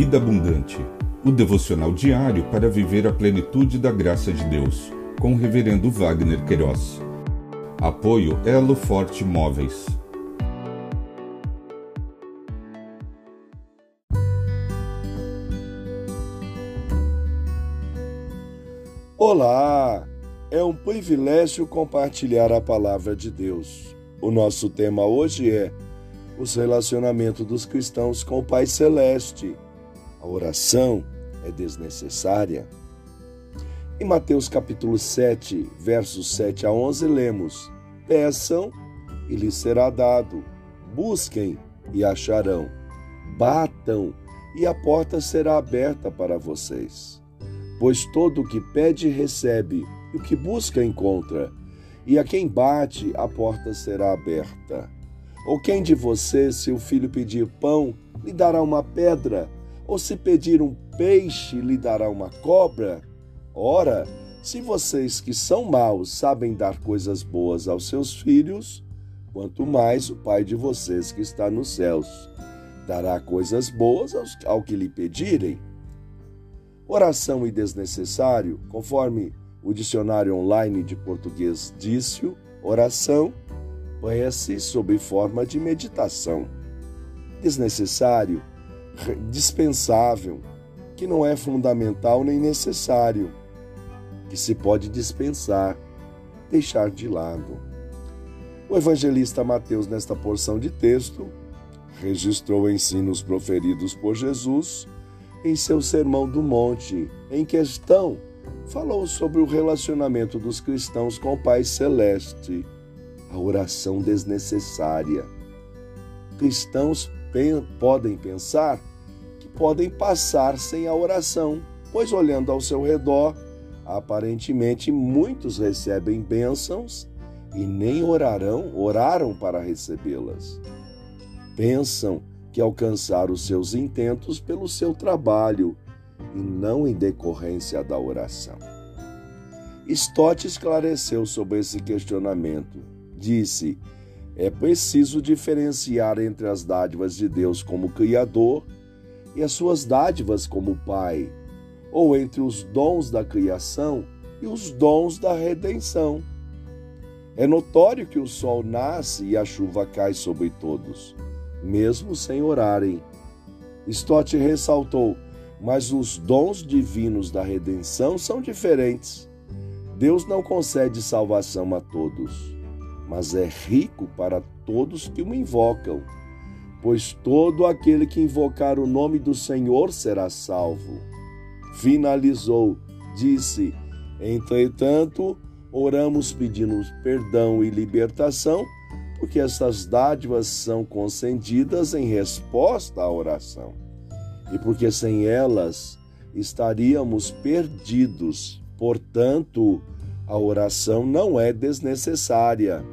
Vida Abundante, o devocional diário para viver a plenitude da graça de Deus, com o Reverendo Wagner Queiroz. Apoio Elo Forte Móveis. Olá! É um privilégio compartilhar a palavra de Deus. O nosso tema hoje é os relacionamentos dos cristãos com o Pai Celeste. A oração é desnecessária. Em Mateus capítulo 7, versos 7 a 11, lemos: Peçam e lhes será dado, busquem e acharão, batam e a porta será aberta para vocês. Pois todo o que pede recebe, e o que busca encontra, e a quem bate a porta será aberta. Ou quem de vocês, se o filho pedir pão, lhe dará uma pedra? Ou se pedir um peixe, lhe dará uma cobra? Ora, se vocês que são maus sabem dar coisas boas aos seus filhos, quanto mais o Pai de vocês que está nos céus dará coisas boas aos, ao que lhe pedirem. Oração e desnecessário, conforme o dicionário online de português disse, oração conhece sob forma de meditação. Desnecessário, dispensável, que não é fundamental nem necessário, que se pode dispensar, deixar de lado. O evangelista Mateus, nesta porção de texto, registrou ensinos proferidos por Jesus em seu Sermão do Monte, em questão, falou sobre o relacionamento dos cristãos com o Pai Celeste a oração desnecessária. Cristãos podem pensar que podem passar sem a oração, pois olhando ao seu redor, aparentemente muitos recebem bênçãos e nem orarão, oraram para recebê-las. Pensam que alcançaram os seus intentos pelo seu trabalho e não em decorrência da oração. Stott esclareceu sobre esse questionamento disse: é preciso diferenciar entre as dádivas de Deus como Criador e as suas dádivas como Pai, ou entre os dons da criação e os dons da redenção. É notório que o sol nasce e a chuva cai sobre todos, mesmo sem orarem. Stott ressaltou, mas os dons divinos da redenção são diferentes. Deus não concede salvação a todos mas é rico para todos que o invocam. Pois todo aquele que invocar o nome do Senhor será salvo. Finalizou, disse: Entretanto, oramos pedindo perdão e libertação, porque essas dádivas são concedidas em resposta à oração. E porque sem elas estaríamos perdidos. Portanto, a oração não é desnecessária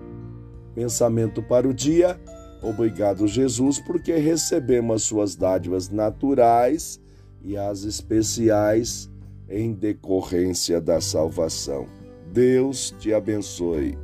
Pensamento para o dia. Obrigado, Jesus, porque recebemos as suas dádivas naturais e as especiais em decorrência da salvação. Deus te abençoe.